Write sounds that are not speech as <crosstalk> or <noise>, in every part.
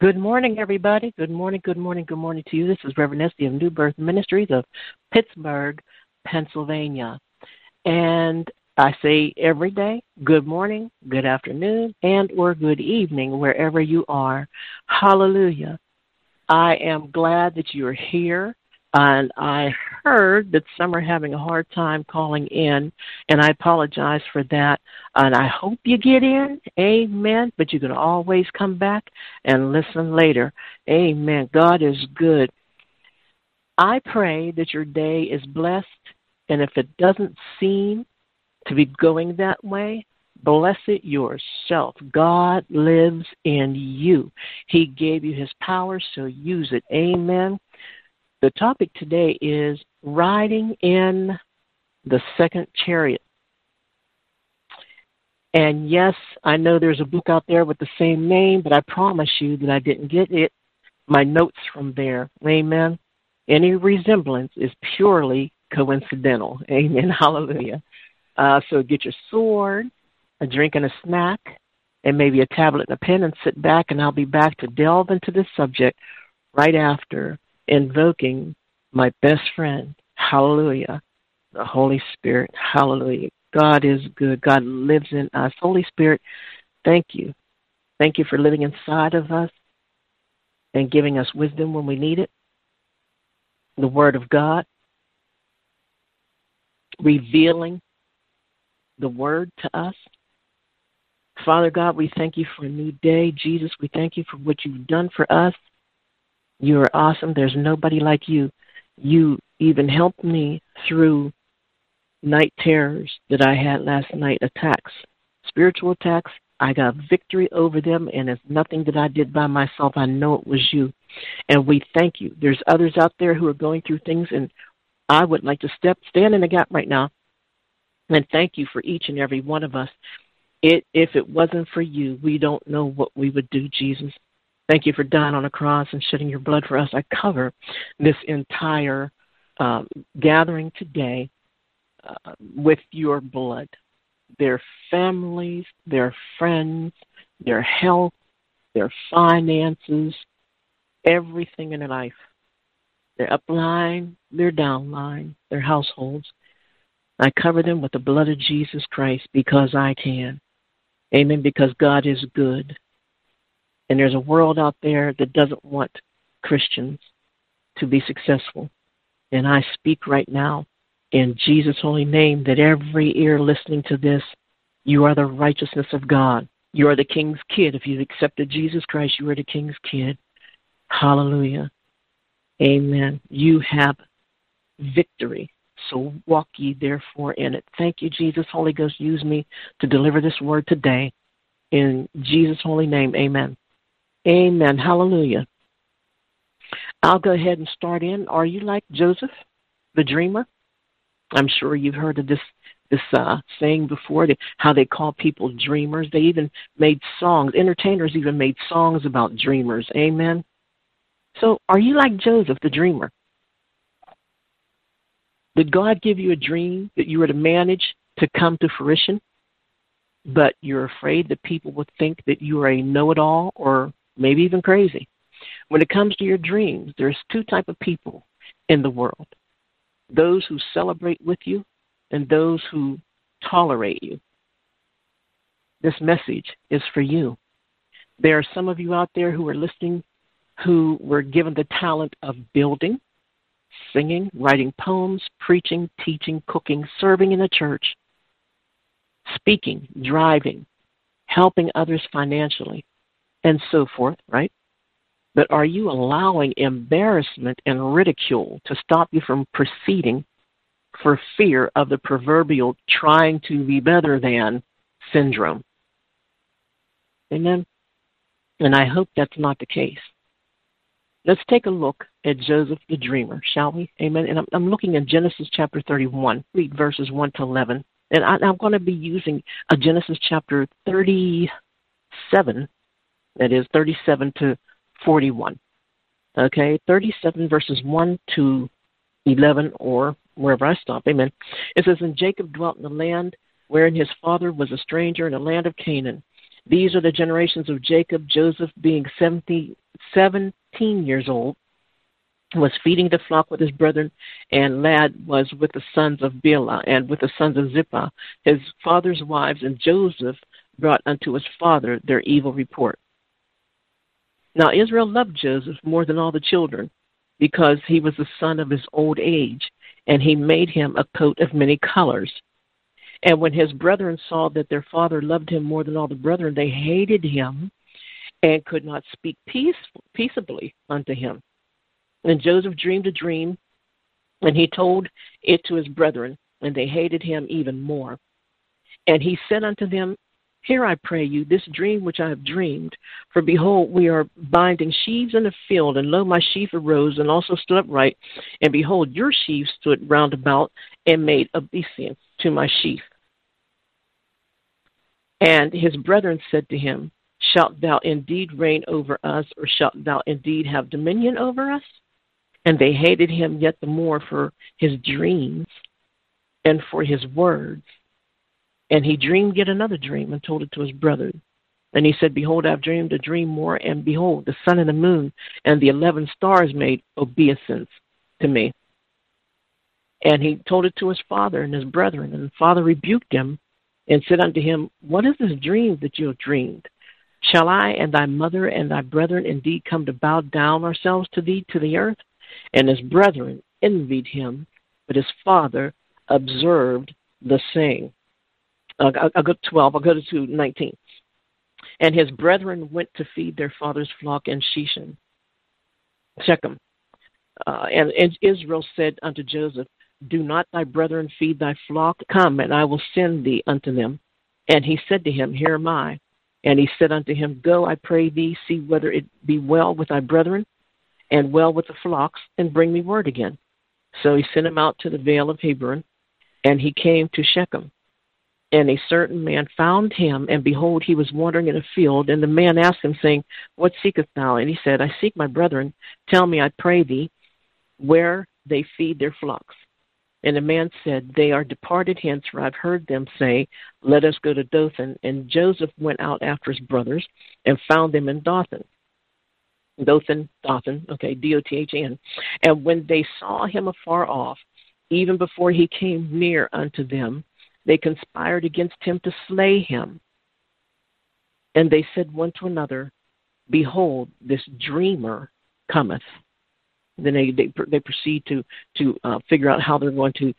Good morning, everybody. Good morning, good morning, good morning to you. This is Reverend Esty of New Birth Ministries of Pittsburgh, Pennsylvania. And I say every day, good morning, good afternoon, and or good evening, wherever you are. Hallelujah. I am glad that you are here. And I heard that some are having a hard time calling in, and I apologize for that. And I hope you get in. Amen. But you can always come back and listen later. Amen. God is good. I pray that your day is blessed, and if it doesn't seem to be going that way, bless it yourself. God lives in you. He gave you his power, so use it. Amen. The topic today is riding in the second chariot. And yes, I know there's a book out there with the same name, but I promise you that I didn't get it, my notes from there. Amen. Any resemblance is purely coincidental. Amen. <laughs> Hallelujah. Uh, so get your sword, a drink and a snack, and maybe a tablet and a pen and sit back, and I'll be back to delve into this subject right after invoking my best friend. Hallelujah. The Holy Spirit. Hallelujah. God is good. God lives in us. Holy Spirit, thank you. Thank you for living inside of us and giving us wisdom when we need it. The Word of God, revealing the Word to us. Father God, we thank you for a new day. Jesus, we thank you for what you've done for us. You are awesome. There's nobody like you. You even helped me through night terrors that I had last night, attacks, spiritual attacks. I got victory over them, and it's nothing that I did by myself. I know it was you. And we thank you. There's others out there who are going through things, and I would like to step, stand in the gap right now and thank you for each and every one of us. It, if it wasn't for you, we don't know what we would do, Jesus. Thank you for dying on the cross and shedding your blood for us. I cover this entire um, gathering today uh, with your blood. Their families, their friends, their health, their finances, everything in their life. Their upline, their downline, their households. I cover them with the blood of Jesus Christ because I can. Amen. Because God is good. And there's a world out there that doesn't want Christians to be successful. And I speak right now in Jesus' holy name that every ear listening to this, you are the righteousness of God. You are the king's kid. If you've accepted Jesus Christ, you are the king's kid. Hallelujah. Amen. You have victory. So walk ye therefore in it. Thank you, Jesus. Holy Ghost, use me to deliver this word today. In Jesus' holy name, amen. Amen. Hallelujah. I'll go ahead and start in. Are you like Joseph, the dreamer? I'm sure you've heard of this this uh, saying before, that how they call people dreamers. They even made songs. Entertainers even made songs about dreamers. Amen. So, are you like Joseph, the dreamer? Did God give you a dream that you were to manage to come to fruition, but you're afraid that people would think that you are a know-it-all or maybe even crazy. When it comes to your dreams, there's two type of people in the world. Those who celebrate with you and those who tolerate you. This message is for you. There are some of you out there who are listening who were given the talent of building, singing, writing poems, preaching, teaching, cooking, serving in the church, speaking, driving, helping others financially, and so forth, right? But are you allowing embarrassment and ridicule to stop you from proceeding for fear of the proverbial trying to be better than syndrome? Amen? And I hope that's not the case. Let's take a look at Joseph the dreamer, shall we? Amen. And I'm, I'm looking at Genesis chapter 31, read verses 1 to 11. And I, I'm going to be using a Genesis chapter 37 that is 37 to 41. Okay, 37 verses 1 to 11, or wherever I stop. Amen. It says, And Jacob dwelt in the land wherein his father was a stranger in the land of Canaan. These are the generations of Jacob, Joseph being 70, 17 years old, was feeding the flock with his brethren, and Lad was with the sons of Bilhah and with the sons of Zilpah, his father's wives, and Joseph brought unto his father their evil report. Now Israel loved Joseph more than all the children, because he was the son of his old age, and he made him a coat of many colors. And when his brethren saw that their father loved him more than all the brethren, they hated him and could not speak peace, peaceably unto him. And Joseph dreamed a dream, and he told it to his brethren, and they hated him even more. And he said unto them, Hear, I pray you, this dream which I have dreamed. For behold, we are binding sheaves in the field, and lo, my sheaf arose and also stood upright. And behold, your sheaves stood round about and made obeisance to my sheaf. And his brethren said to him, Shalt thou indeed reign over us, or shalt thou indeed have dominion over us? And they hated him yet the more for his dreams and for his words. And he dreamed yet another dream and told it to his brethren. And he said, Behold, I've dreamed a dream more, and behold, the sun and the moon and the eleven stars made obeisance to me. And he told it to his father and his brethren, and the father rebuked him and said unto him, What is this dream that you have dreamed? Shall I and thy mother and thy brethren indeed come to bow down ourselves to thee to the earth? And his brethren envied him, but his father observed the saying. I'll, go to 12, I'll go to 19. And his brethren went to feed their father's flock in Shechem. Shechem. Uh, and, and Israel said unto Joseph, Do not thy brethren feed thy flock? Come, and I will send thee unto them. And he said to him, Here am I. And he said unto him, Go, I pray thee, see whether it be well with thy brethren, and well with the flocks, and bring me word again. So he sent him out to the vale of Hebron, and he came to Shechem. And a certain man found him, and behold, he was wandering in a field. And the man asked him, saying, What seekest thou? And he said, I seek my brethren. Tell me, I pray thee, where they feed their flocks. And the man said, They are departed hence, for I've heard them say, Let us go to Dothan. And Joseph went out after his brothers and found them in Dothan. Dothan, Dothan, okay, D O T H N. And when they saw him afar off, even before he came near unto them, they conspired against him to slay him. And they said one to another, Behold, this dreamer cometh. Then they they, they proceed to to uh, figure out how they're going to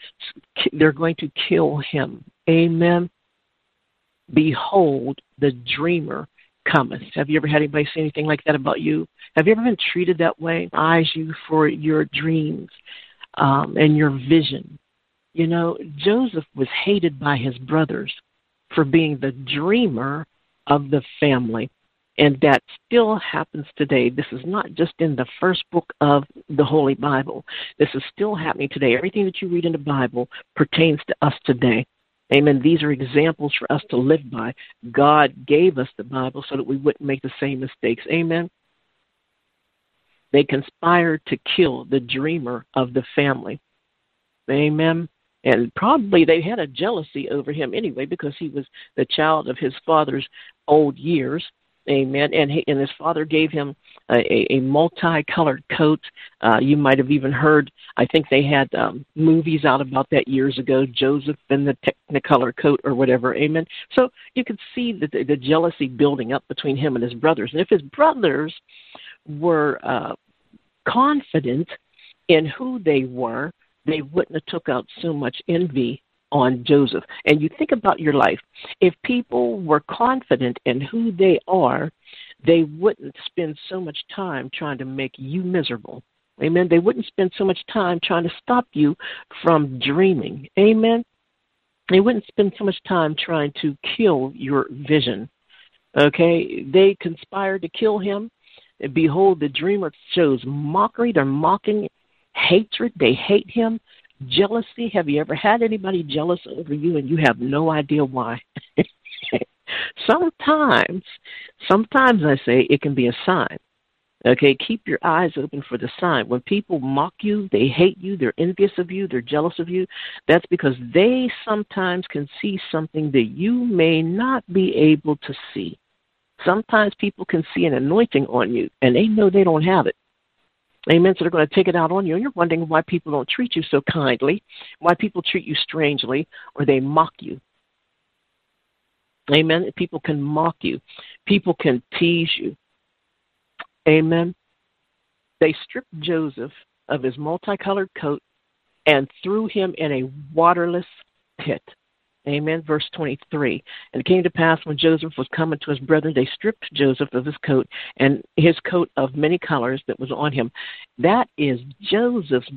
they're going to kill him. Amen. Behold, the dreamer cometh. Have you ever had anybody say anything like that about you? Have you ever been treated that way? Eyes you for your dreams um, and your vision. You know, Joseph was hated by his brothers for being the dreamer of the family. And that still happens today. This is not just in the first book of the Holy Bible. This is still happening today. Everything that you read in the Bible pertains to us today. Amen. These are examples for us to live by. God gave us the Bible so that we wouldn't make the same mistakes. Amen. They conspired to kill the dreamer of the family. Amen. And probably they had a jealousy over him anyway because he was the child of his father's old years. Amen. And he, and his father gave him a, a multicolored coat. Uh, you might have even heard. I think they had um, movies out about that years ago. Joseph and the Technicolor coat or whatever. Amen. So you could see the, the, the jealousy building up between him and his brothers. And if his brothers were uh, confident in who they were, they wouldn't have took out so much envy on Joseph. And you think about your life. If people were confident in who they are, they wouldn't spend so much time trying to make you miserable. Amen. They wouldn't spend so much time trying to stop you from dreaming. Amen. They wouldn't spend so much time trying to kill your vision. Okay. They conspired to kill him. Behold, the dreamer shows mockery. They're mocking hatred. They hate him. Jealousy. Have you ever had anybody jealous over you and you have no idea why? <laughs> sometimes, sometimes I say it can be a sign. Okay, keep your eyes open for the sign. When people mock you, they hate you, they're envious of you, they're jealous of you, that's because they sometimes can see something that you may not be able to see. Sometimes people can see an anointing on you and they know they don't have it. Amen. So they're going to take it out on you. And you're wondering why people don't treat you so kindly, why people treat you strangely, or they mock you. Amen. People can mock you, people can tease you. Amen. They stripped Joseph of his multicolored coat and threw him in a waterless pit. Amen. Verse 23. And it came to pass when Joseph was coming to his brethren, they stripped Joseph of his coat and his coat of many colors that was on him. That is Joseph's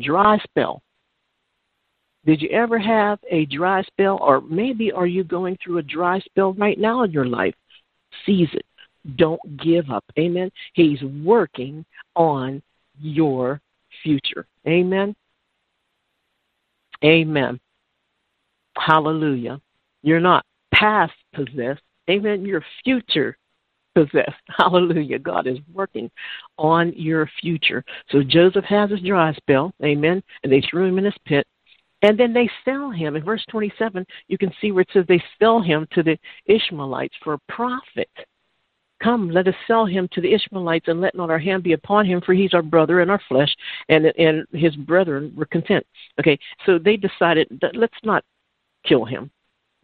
dry, spell. Did you ever have a dry spell? Or maybe are you going through a dry spell right now in your life? Seize it. Don't give up. Amen. He's working on your future. Amen. Amen. Hallelujah. You're not past possessed. Amen. You're future possessed. <laughs> Hallelujah. God is working on your future. So Joseph has his dry spell. Amen. And they threw him in his pit. And then they sell him. In verse 27, you can see where it says they sell him to the Ishmaelites for a profit. Come, let us sell him to the Ishmaelites, and let not our hand be upon him, for he's our brother and our flesh, and and his brethren were content. Okay, so they decided that let's not kill him.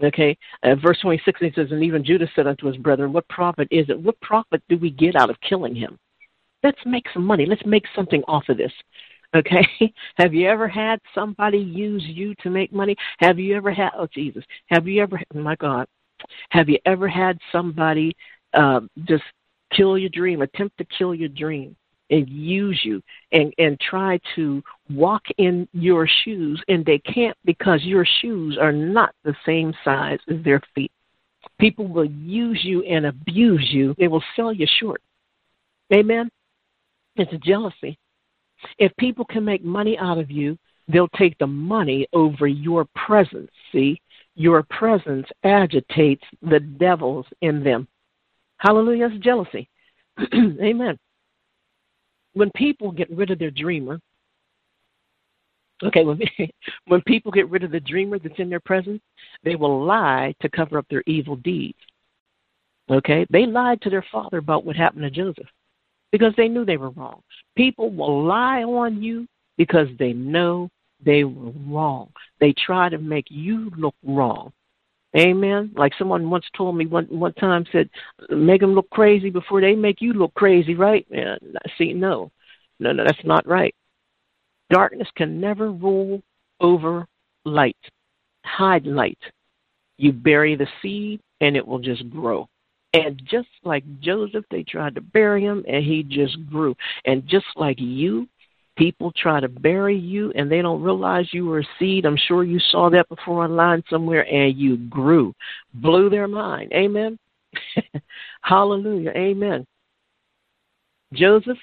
Okay, uh, verse 26 he says, And even Judah said unto his brethren, What profit is it? What profit do we get out of killing him? Let's make some money. Let's make something off of this. Okay? <laughs> Have you ever had somebody use you to make money? Have you ever had, oh, Jesus, have you ever, my God, have you ever had somebody uh, just kill your dream, attempt to kill your dream? And use you and and try to walk in your shoes and they can't because your shoes are not the same size as their feet. People will use you and abuse you. They will sell you short. Amen? It's jealousy. If people can make money out of you they'll take the money over your presence. See your presence agitates the devils in them. Hallelujah. It's jealousy. <clears throat> Amen when people get rid of their dreamer, okay, when, <laughs> when people get rid of the dreamer that's in their presence, they will lie to cover up their evil deeds. Okay? They lied to their father about what happened to Joseph because they knew they were wrong. People will lie on you because they know they were wrong. They try to make you look wrong. Amen. Like someone once told me one one time said, make them look crazy before they make you look crazy, right? Yeah, see, no, no, no, that's not right. Darkness can never rule over light. Hide light. You bury the seed, and it will just grow. And just like Joseph, they tried to bury him, and he just grew. And just like you, People try to bury you and they don't realize you were a seed. I'm sure you saw that before online somewhere and you grew. Blew their mind. Amen. <laughs> Hallelujah. Amen. Joseph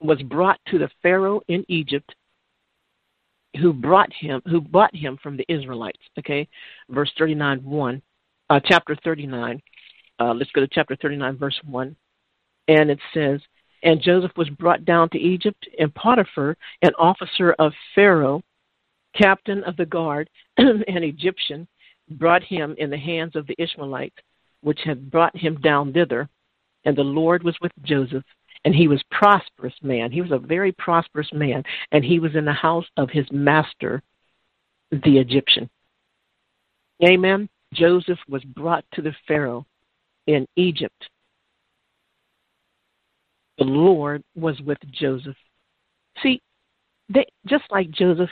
was brought to the Pharaoh in Egypt who brought him who bought him from the Israelites. Okay. Verse thirty nine one. Uh, chapter thirty nine. Uh, let's go to chapter thirty nine, verse one. And it says, and Joseph was brought down to Egypt, and Potiphar, an officer of Pharaoh, captain of the guard, <clears throat> an Egyptian, brought him in the hands of the Ishmaelites, which had brought him down thither. And the Lord was with Joseph, and he was prosperous man. He was a very prosperous man, and he was in the house of his master, the Egyptian. Amen. Joseph was brought to the Pharaoh in Egypt the Lord was with Joseph. See, they just like Joseph,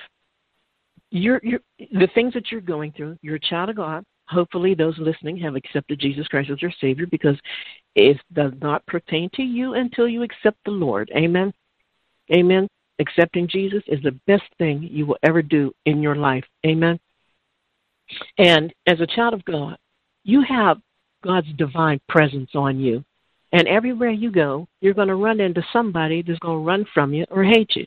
you're, you're the things that you're going through. You're a child of God. Hopefully, those listening have accepted Jesus Christ as your Savior because it does not pertain to you until you accept the Lord. Amen. Amen. Accepting Jesus is the best thing you will ever do in your life. Amen. And as a child of God, you have God's divine presence on you. And everywhere you go, you're going to run into somebody that's going to run from you or hate you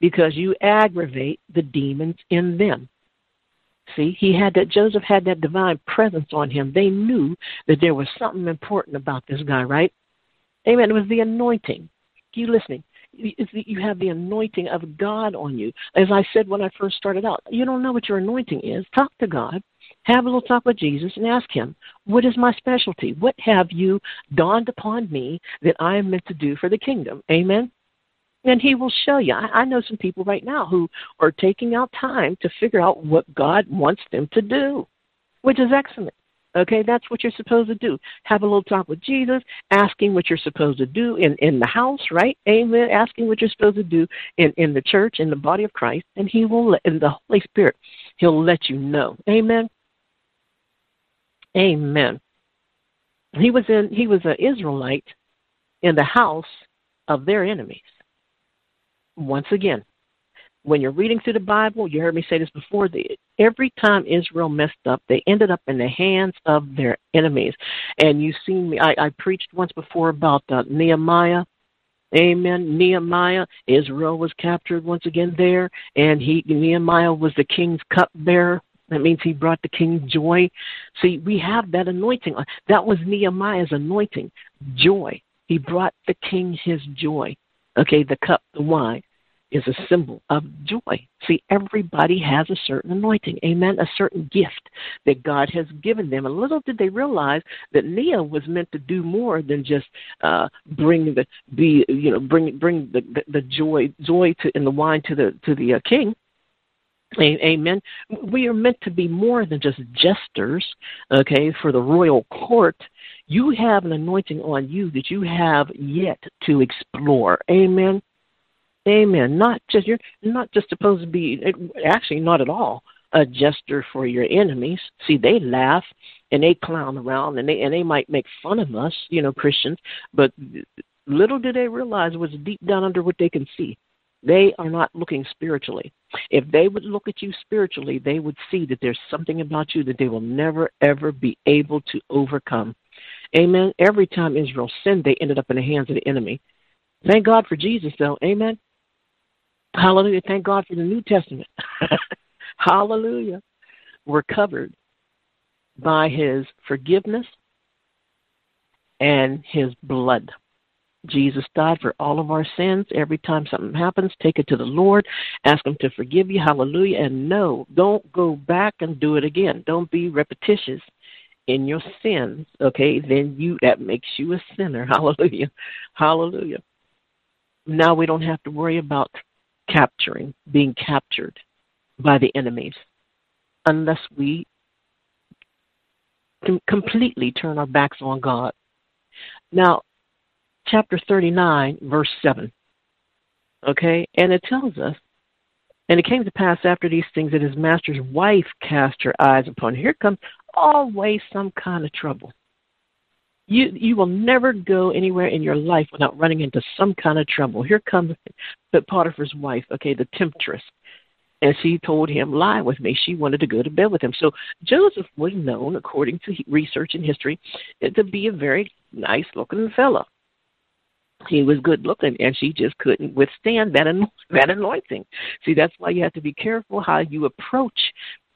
because you aggravate the demons in them. See, he had that Joseph had that divine presence on him. They knew that there was something important about this guy, right? Amen. It was the anointing. You listening? You have the anointing of God on you. As I said when I first started out, you don't know what your anointing is. Talk to God. Have a little talk with Jesus and ask him, What is my specialty? What have you dawned upon me that I am meant to do for the kingdom? Amen. And he will show you. I, I know some people right now who are taking out time to figure out what God wants them to do, which is excellent. Okay, that's what you're supposed to do. Have a little talk with Jesus, asking what you're supposed to do in, in the house, right? Amen. Asking what you're supposed to do in, in the church, in the body of Christ, and He will let, in the Holy Spirit, He'll let you know. Amen. Amen. He was in he was an Israelite in the house of their enemies. Once again, when you're reading through the Bible, you heard me say this before, the, every time Israel messed up, they ended up in the hands of their enemies. And you've seen me, I, I preached once before about uh, Nehemiah. Amen. Nehemiah, Israel was captured once again there, and he Nehemiah was the king's cupbearer. That means he brought the king joy. See, we have that anointing. That was Nehemiah's anointing, joy. He brought the king his joy. Okay, the cup, the wine is a symbol of joy. See, everybody has a certain anointing, amen, a certain gift that God has given them. And little did they realize that Nia was meant to do more than just uh, bring the be you know bring bring the, the, the joy joy to in the wine to the to the uh, king. Amen. We are meant to be more than just jesters, okay, for the royal court. You have an anointing on you that you have yet to explore. Amen. Amen. Not just you're not just supposed to be actually not at all a jester for your enemies. See, they laugh and they clown around and they and they might make fun of us, you know, Christians, but little do they realize what's deep down under what they can see. They are not looking spiritually. If they would look at you spiritually, they would see that there's something about you that they will never ever be able to overcome. Amen. Every time Israel sinned, they ended up in the hands of the enemy. Thank God for Jesus, though. Amen. Hallelujah. Thank God for the New Testament. <laughs> Hallelujah. We're covered by his forgiveness and his blood. Jesus died for all of our sins. Every time something happens, take it to the Lord. Ask Him to forgive you. Hallelujah. And no, don't go back and do it again. Don't be repetitious in your sins. Okay, then you that makes you a sinner. <laughs> Hallelujah. Hallelujah. Now we don't have to worry about capturing, being captured by the enemies, unless we can completely turn our backs on God. Now, chapter 39, verse 7. Okay? And it tells us, and it came to pass after these things that his master's wife cast her eyes upon him. Here comes always some kind of trouble. You you will never go anywhere in your life without running into some kind of trouble. Here comes but Potiphar's wife, okay, the temptress. And she told him, lie with me. She wanted to go to bed with him. So Joseph was known, according to research and history, to be a very nice looking fellow he was good looking and she just couldn't withstand that <laughs> that anointing see that's why you have to be careful how you approach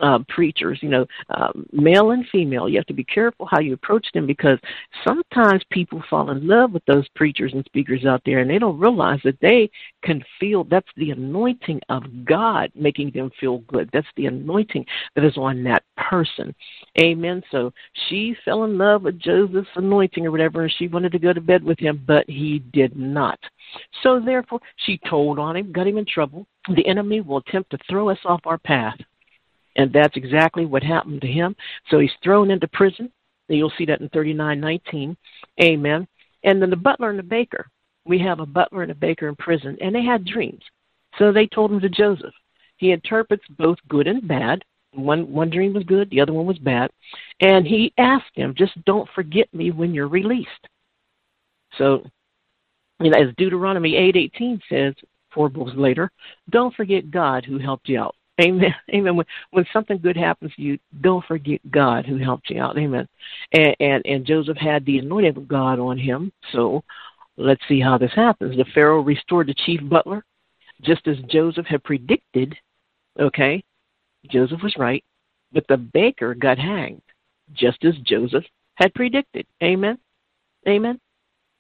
uh, preachers, you know, um, male and female. You have to be careful how you approach them because sometimes people fall in love with those preachers and speakers out there and they don't realize that they can feel that's the anointing of God making them feel good. That's the anointing that is on that person. Amen. So she fell in love with Joseph's anointing or whatever and she wanted to go to bed with him, but he did not. So therefore, she told on him, got him in trouble. The enemy will attempt to throw us off our path. And that's exactly what happened to him. So he's thrown into prison. You'll see that in 39:19. Amen. And then the butler and the baker. We have a butler and a baker in prison, and they had dreams. So they told him to Joseph. He interprets both good and bad. One one dream was good, the other one was bad. And he asked him, just don't forget me when you're released. So you know, as Deuteronomy 8:18 says, four books later, don't forget God who helped you out. <laughs> Amen. Amen. When when something good happens to you, don't forget God who helped you out. Amen. And and, and Joseph had the anointing of God on him. So let's see how this happens. The Pharaoh restored the chief butler, just as Joseph had predicted. Okay, Joseph was right, but the baker got hanged, just as Joseph had predicted. Amen. Amen.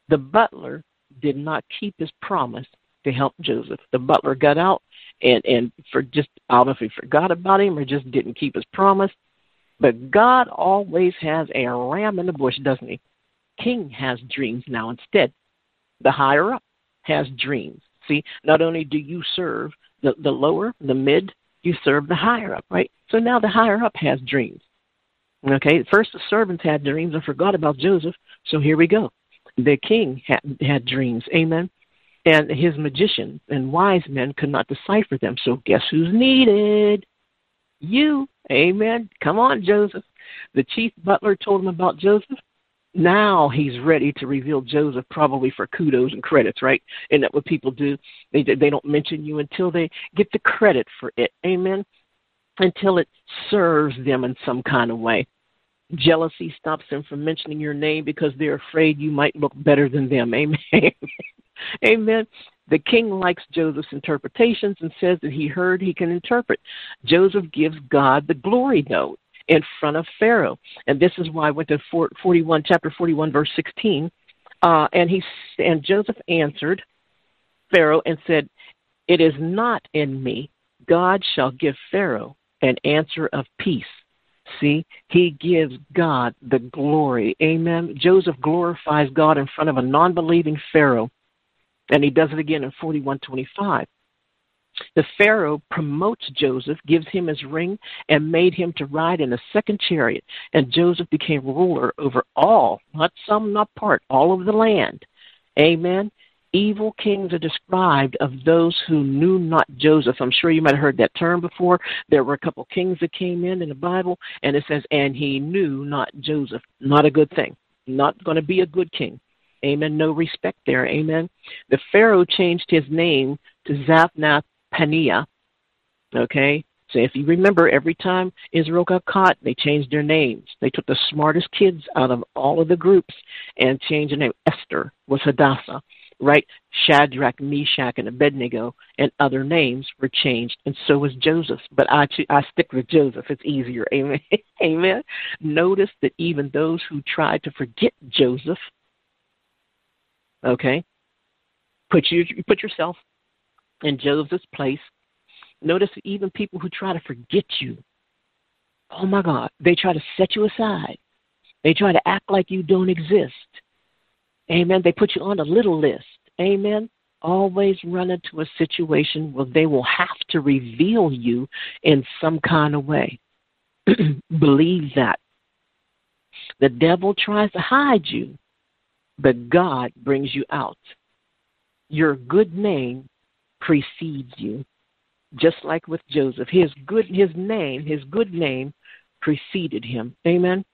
The butler did not keep his promise to help Joseph. The butler got out and and for just I don't know if he forgot about him or just didn't keep his promise. But God always has a ram in the bush, doesn't he? King has dreams now instead. The higher up has dreams. See, not only do you serve the, the lower, the mid, you serve the higher up, right? So now the higher up has dreams. Okay, first the servants had dreams and forgot about Joseph. So here we go. The king had, had dreams. Amen. And his magicians and wise men could not decipher them. So guess who's needed? You. Amen. Come on, Joseph. The chief butler told him about Joseph. Now he's ready to reveal Joseph, probably for kudos and credits, right? Isn't that what people do? They they don't mention you until they get the credit for it. Amen. Until it serves them in some kind of way. Jealousy stops them from mentioning your name because they're afraid you might look better than them. Amen. <laughs> Amen. The king likes Joseph's interpretations and says that he heard he can interpret. Joseph gives God the glory note in front of Pharaoh. And this is why I went to 41, chapter 41, verse 16. Uh, and he and Joseph answered Pharaoh and said, "It is not in me. God shall give Pharaoh an answer of peace." See, he gives God the glory. Amen. Joseph glorifies God in front of a non-believing Pharaoh, and he does it again in 41:25. The Pharaoh promotes Joseph, gives him his ring, and made him to ride in a second chariot. And Joseph became ruler over all, not some, not part, all of the land. Amen. Evil kings are described of those who knew not Joseph. I'm sure you might have heard that term before. There were a couple kings that came in in the Bible, and it says, and he knew not Joseph. Not a good thing. Not going to be a good king. Amen. No respect there. Amen. The Pharaoh changed his name to Zaphnath Paneah. Okay? So if you remember, every time Israel got caught, they changed their names. They took the smartest kids out of all of the groups and changed the name. Esther was Hadassah, right? Shadrach, Meshach, and Abednego, and other names were changed, and so was Joseph. But I I stick with Joseph. It's easier. <laughs> Amen. Amen. Notice that even those who tried to forget Joseph, okay, put you put yourself in Joseph's place. Notice even people who try to forget you. Oh my God, they try to set you aside. They try to act like you don't exist. Amen. They put you on a little list. Amen. Always run into a situation where they will have to reveal you in some kind of way. <clears throat> Believe that. The devil tries to hide you, but God brings you out. Your good name precedes you. Just like with Joseph, his good his name, his good name preceded him. Amen.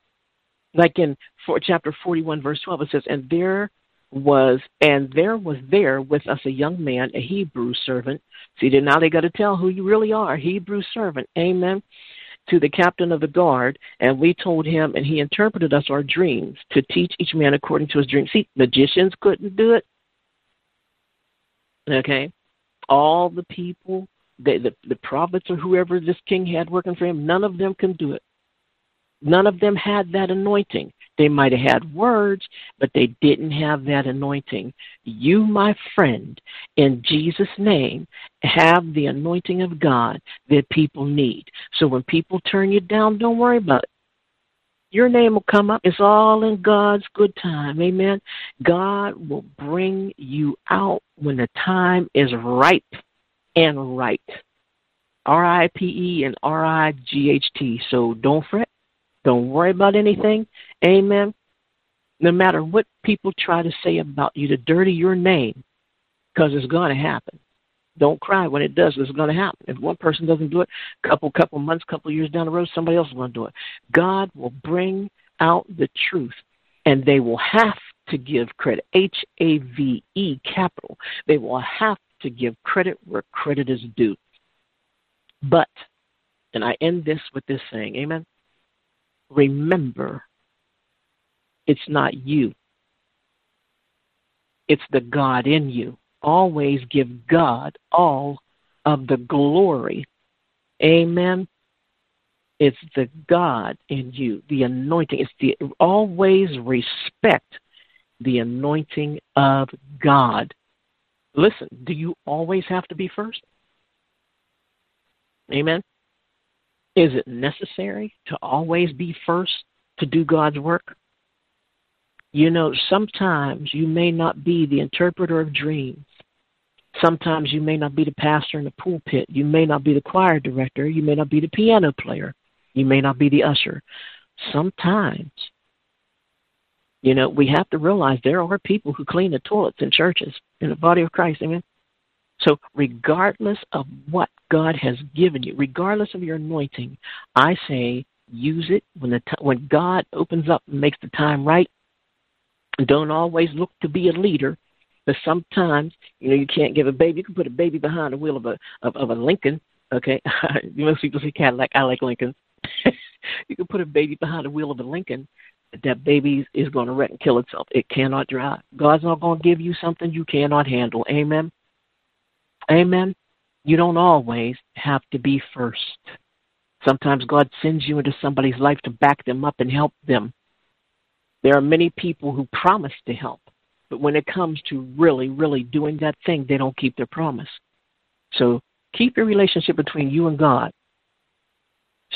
Like in for, chapter 41 verse 12 it says and there was and there was there with us a young man, a Hebrew servant. See, now they got to tell who you really are, Hebrew servant. Amen. To the captain of the guard, and we told him, and he interpreted us our dreams to teach each man according to his dream. See, magicians couldn't do it. Okay, all the people, the, the, the prophets or whoever this king had working for him, none of them can do it. None of them had that anointing. They might have had words, but they didn't have that anointing. You, my friend, in Jesus' name, have the anointing of God that people need. So when people turn you down, don't worry about it. Your name will come up. It's all in God's good time. Amen. God will bring you out when the time is ripe and right. R I P E and R I G H T. So don't fret. Don't worry about anything. Amen. No matter what people try to say about you to dirty your name, because it's going to happen. Don't cry when it does. It's going to happen. If one person doesn't do it, a couple couple months, couple years down the road, somebody else is going to do it. God will bring out the truth, and they will have to give credit. H A V E capital. They will have to give credit where credit is due. But, and I end this with this saying, Amen. Remember, it's not you. It's the God in you always give God all of the glory. Amen. It's the God in you, the anointing. It's the always respect the anointing of God. Listen, do you always have to be first? Amen. Is it necessary to always be first to do God's work? You know, sometimes you may not be the interpreter of dreams. Sometimes you may not be the pastor in the pulpit. You may not be the choir director. You may not be the piano player. You may not be the usher. Sometimes, you know, we have to realize there are people who clean the toilets in churches in the body of Christ. Amen. So, regardless of what God has given you, regardless of your anointing, I say use it when the t- when God opens up and makes the time right. Don't always look to be a leader, but sometimes you know you can't give a baby. You can put a baby behind the wheel of a of, of a Lincoln. Okay, <laughs> most people say Cadillac. I like Lincolns. <laughs> you can put a baby behind the wheel of a Lincoln. That baby is going to wreck and kill itself. It cannot drive. God's not going to give you something you cannot handle. Amen. Amen. You don't always have to be first. Sometimes God sends you into somebody's life to back them up and help them. There are many people who promise to help, but when it comes to really, really doing that thing, they don't keep their promise. So keep your relationship between you and God.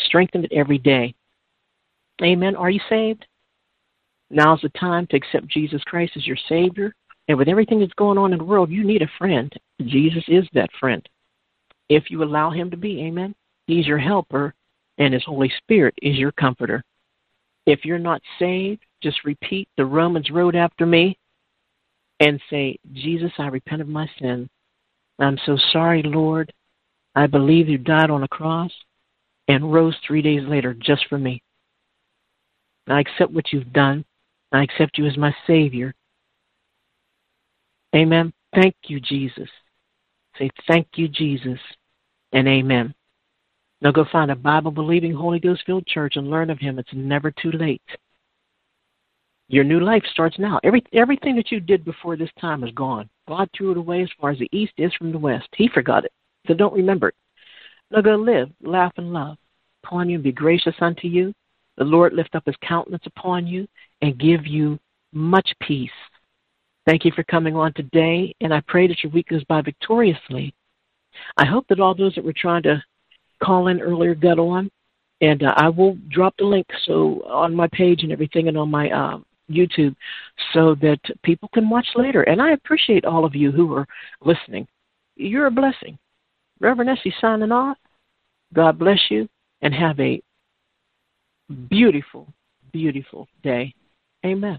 Strengthen it every day. Amen. Are you saved? Now's the time to accept Jesus Christ as your Savior. And with everything that's going on in the world, you need a friend. Jesus is that friend. If you allow him to be, amen. He's your helper, and his Holy Spirit is your comforter. If you're not saved, just repeat the Romans road after me and say, Jesus, I repent of my sin. I'm so sorry, Lord. I believe you died on a cross and rose three days later just for me. I accept what you've done. I accept you as my Savior. Amen. Thank you, Jesus. Say, Thank you, Jesus, and amen. Now go find a Bible believing, Holy Ghost filled church and learn of Him. It's never too late. Your new life starts now. Every, everything that you did before this time is gone. God threw it away as far as the east is from the west. He forgot it. So don't remember it. Now go live, laugh, and love upon you and be gracious unto you. The Lord lift up his countenance upon you and give you much peace. Thank you for coming on today, and I pray that your week goes by victoriously. I hope that all those that were trying to call in earlier got on, and uh, I will drop the link so on my page and everything, and on my uh, YouTube, so that people can watch later. And I appreciate all of you who are listening. You're a blessing. Reverend Essie signing off. God bless you, and have a beautiful, beautiful day. Amen.